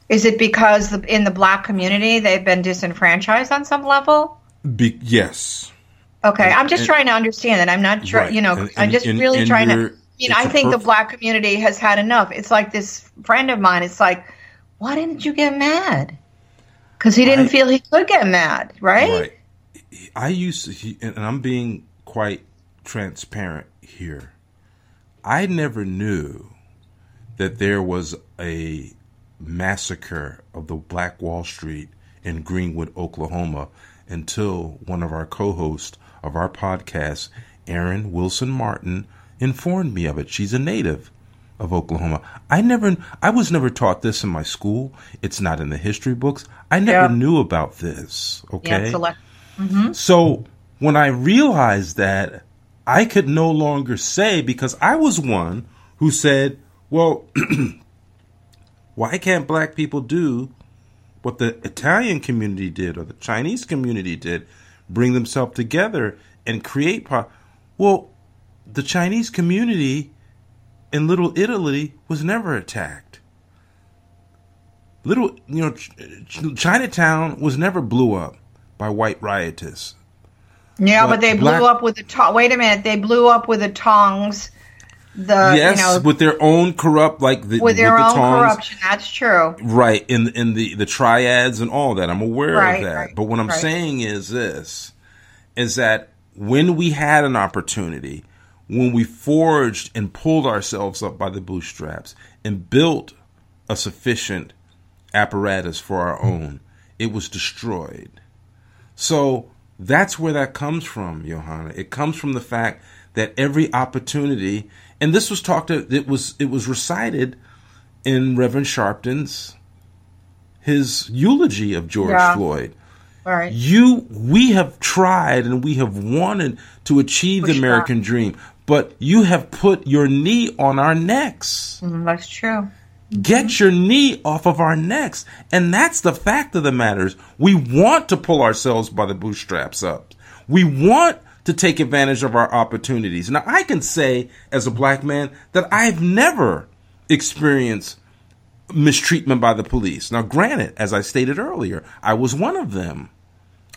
Is it because the, in the black community they've been disenfranchised on some level? Be- yes. Okay, I'm just and- trying to understand that. I'm not Right. you know, And- I'm just and- really and trying to. You know, it's think the black community has had enough. It's like this friend of mine. It's like, why didn't you get mad? Because he didn't I- feel he could get mad, right? Right. I used to, he- and I'm being quite transparent here. I never knew that there was a massacre of the Black Wall Street in Greenwood, Oklahoma, until one of our co hosts of our podcast, Erin Wilson Martin, informed me of it. She's a native of Oklahoma. I never I was never taught this in my school. It's not in the history books. I never Yeah. knew about this. Okay. Yeah, select. hmm So when I realized that, I could no longer say because I was one who said, well, why can't black people do what the Italian community did or the Chinese community did? Bring themselves together and create. Po- well, the Chinese community in Little Italy was never attacked. Little, you know, Ch- Ch- Chinatown was never blew up by white rioters. Yeah, but, But they black- blew up with the to- wait a minute. They blew up with the tongs. The yes, you know with their own corrupt, like the, with their the own tongs, corruption. That's true. right? In in the the triads and all that. I'm aware Right, of that. right, but what I'm right. saying is this: is that when we had an opportunity, when we forged and pulled ourselves up by the bootstraps and built a sufficient apparatus for our own, it was destroyed. So that's where that comes from, Johanna. It comes from the fact that every opportunity, and this was talked, it was it was recited in Reverend Sharpton's his eulogy of George Yeah. Floyd. All right. You, we have tried and we have wanted to achieve the Push American dream, but you have put your knee on our necks. Mm, that's true. Get your knee off of our necks. And that's the fact of the matter we want to pull ourselves by the bootstraps up. We want to take advantage of our opportunities. Now, I can say as a black man that I've never experienced mistreatment by the police. Now, granted, as I stated earlier, I was one of them.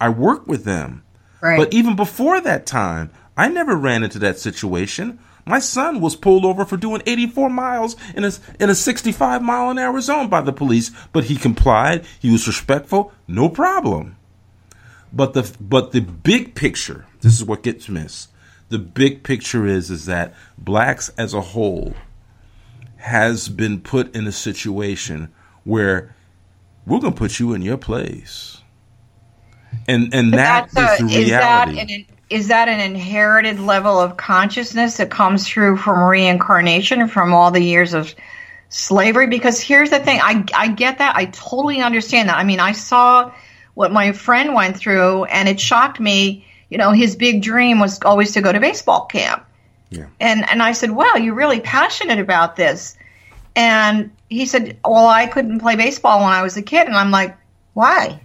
I worked with them. Right. But even before that time, I never ran into that situation. My son was pulled over for doing 84 miles in a, in a 65 mile an hour zone by the police, but he complied. He was respectful. No problem. But the but the big picture, this is what gets missed. The big picture is is that blacks as a whole has been put in a situation where we're going to put you in your place. And and that that's is the is reality. Is that an inherited level of consciousness that comes through from reincarnation from all the years of slavery? Because here's the thing, I I get that, I totally understand that. I mean, I saw what my friend went through, and it shocked me. You know, his big dream was always to go to baseball camp. Yeah. And and I said, "Wow, you're really passionate about this." And he said, Well, I couldn't play baseball when I was a kid. And I'm like, Why?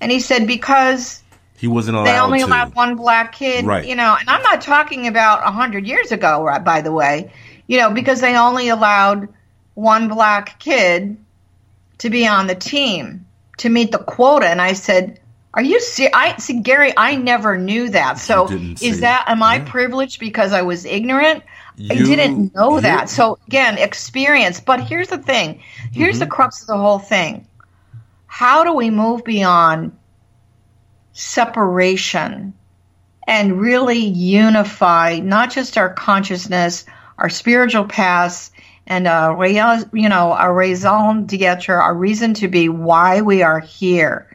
And he said, Because He wasn't allowed they only to. allowed one black kid, Right. you know, and I'm not talking about a hundred years ago, right, by the way, you know, because they only allowed one black kid to be on the team to meet the quota. And I said, are you see? I see, Gary, I never knew that. So is that, am I privileged because I was ignorant? I didn't know you- that. So again, experience. But here's the thing. Here's the Mm-hmm. crux of the whole thing. How do we move beyond separation and really unify not just our consciousness, our spiritual paths, and uh, rea- you know our raison d'être, our reason to be, why we are here.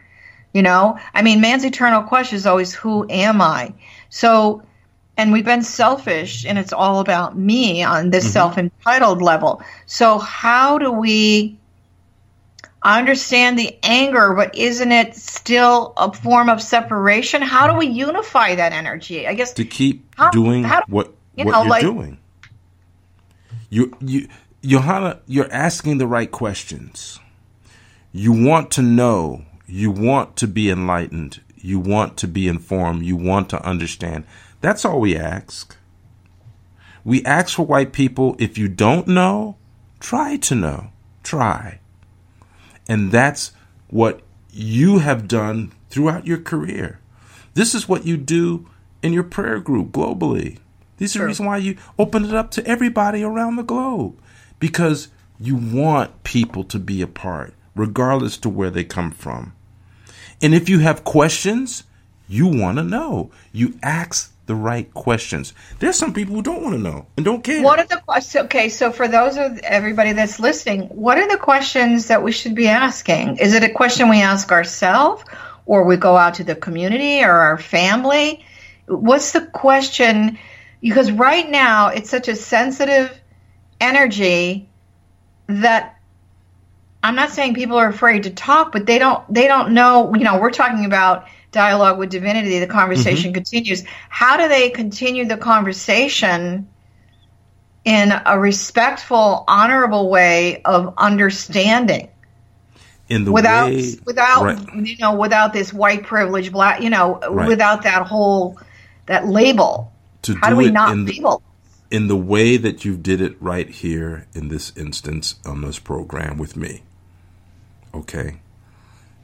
You know, I mean, man's eternal question is always, "Who am I?" So, and we've been selfish, and it's all about me on this self-entitled level. So, how do we? I understand the anger, but isn't it still a form of separation? How do we unify that energy? I guess to keep How- doing how- what you what know, you're like- doing. You you Johanna, you're asking the right questions. You want to know. You want to be enlightened. You want to be informed. You want to understand. That's all we ask. We ask for white people if you don't know, try to know. Try. And that's what you have done throughout your career. This is what you do in your prayer group globally. These are the reason why you open it up to everybody around the globe because you want people to be a part, regardless to where they come from. And if you have questions, you want to know. You ask the right questions. There's some people who don't want to know and don't care. What are the questions? Okay, so for those of everybody that's listening, what are the questions that we should be asking? Is it a question we ask ourselves, or we go out to the community or our family? What's the question? Because right now it's such a sensitive energy that I'm not saying people are afraid to talk, but they don't they don't know. You know, we're talking about dialogue with divinity. The conversation mm-hmm. continues. How do they continue the conversation in a respectful, honorable way of understanding? in the without way without right. you know without this white privilege black you know Right. without that whole that label to how do do we not in the, label in the way that you did it right here in this instance on this program with me. Okay.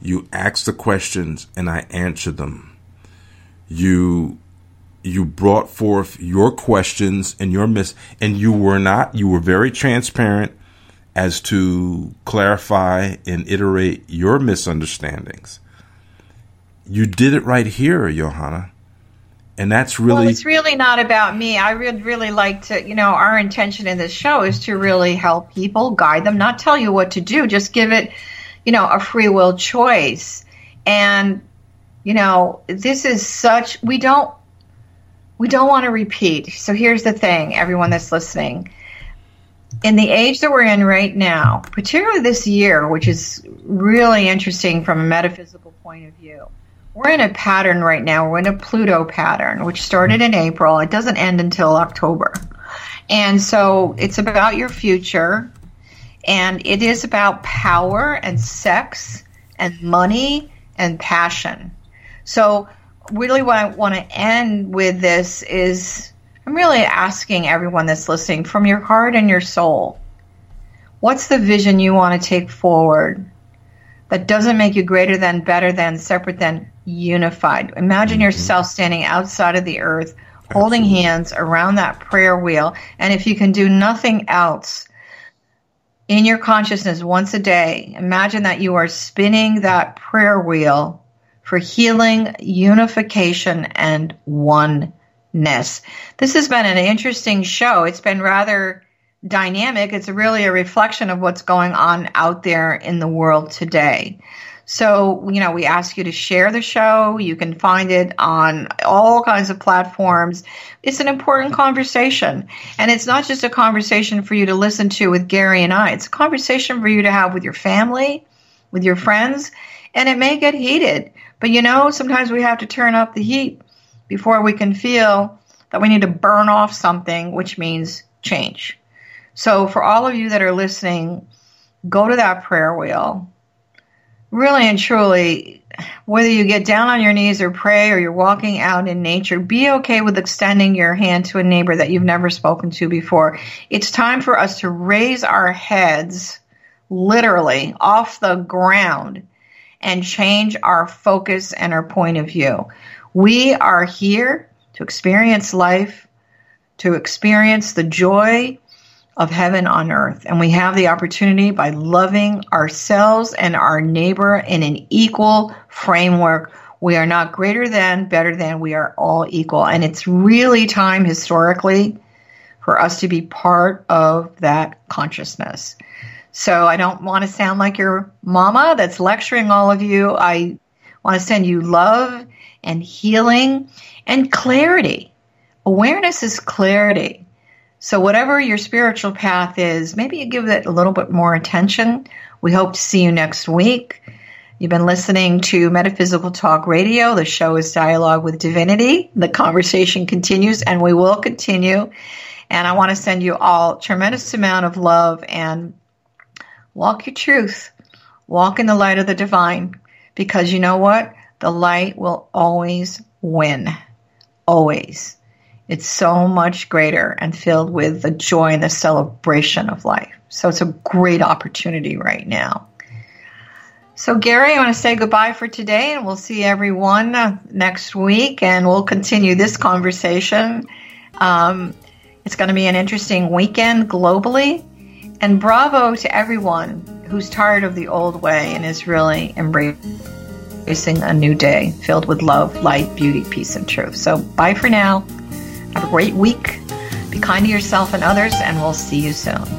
You ask the questions and I answer them. You you brought forth your questions and your miss and you were not you were very transparent as to clarify and iterate your misunderstandings. You did it right here, Johanna. And that's really well it's really not about me i would really like to you know our intention in this show is to really help people guide them not tell you what to do just give it you know a free will choice and you know this is such we don't we don't want to repeat so here's the thing everyone that's listening in the age that we're in right now particularly this year which is really interesting from a metaphysical point of view we're in a pattern right now. We're in a Pluto pattern, which started in April. It doesn't end until October. And so it's about your future, and it is about power and sex and money and passion. So, really, what I want to end with this is I'm really asking everyone that's listening from your heart and your soul what's the vision you want to take forward? that doesn't make you greater than, better than, separate than, unified. Imagine mm-hmm. yourself standing outside of the earth, holding hands around that prayer wheel. And if you can do nothing else in your consciousness once a day, imagine that you are spinning that prayer wheel for healing, unification, and oneness. This has been an interesting show. It's been rather dynamic. It's really a reflection of what's going on out there in the world today. So, you know, we ask you to share the show. You can find it on all kinds of platforms. It's an important conversation. And it's not just a conversation for you to listen to with Gary and I, it's a conversation for you to have with your family, with your friends, and it may get heated. But, you know, sometimes we have to turn up the heat before we can feel that we need to burn off something, which means change. So, for all of you that are listening, go to that prayer wheel. Really and truly, whether you get down on your knees or pray or you're walking out in nature, be okay with extending your hand to a neighbor that you've never spoken to before. It's time for us to raise our heads literally off the ground and change our focus and our point of view. We are here to experience life, to experience the joy of heaven on earth. And we have the opportunity by loving ourselves and our neighbor in an equal framework. We are not greater than, better than, we are all equal. And it's really time historically for us to be part of that consciousness. So I don't want to sound like your mama that's lecturing all of you. I want to send you love and healing and clarity. Awareness is clarity. So, whatever your spiritual path is, maybe you give it a little bit more attention. We hope to see you next week. You've been listening to Metaphysical Talk Radio. The show is Dialogue with Divinity. The conversation continues, and we will continue. And I want to send you all tremendous amount of love and walk your truth. Walk in the light of the divine, because you know what? The light will always win. Always. It's so much greater and filled with the joy and the celebration of life. So it's a great opportunity right now. So, Gary, I want to say goodbye for today, and we'll see everyone uh, next week, and we'll continue this conversation. Um, it's going to be an interesting weekend globally, and bravo to everyone who's tired of the old way and is really embracing a new day filled with love, light, beauty, peace, and truth. So, bye for now. Have a great week. Be kind to yourself and others, and we'll see you soon.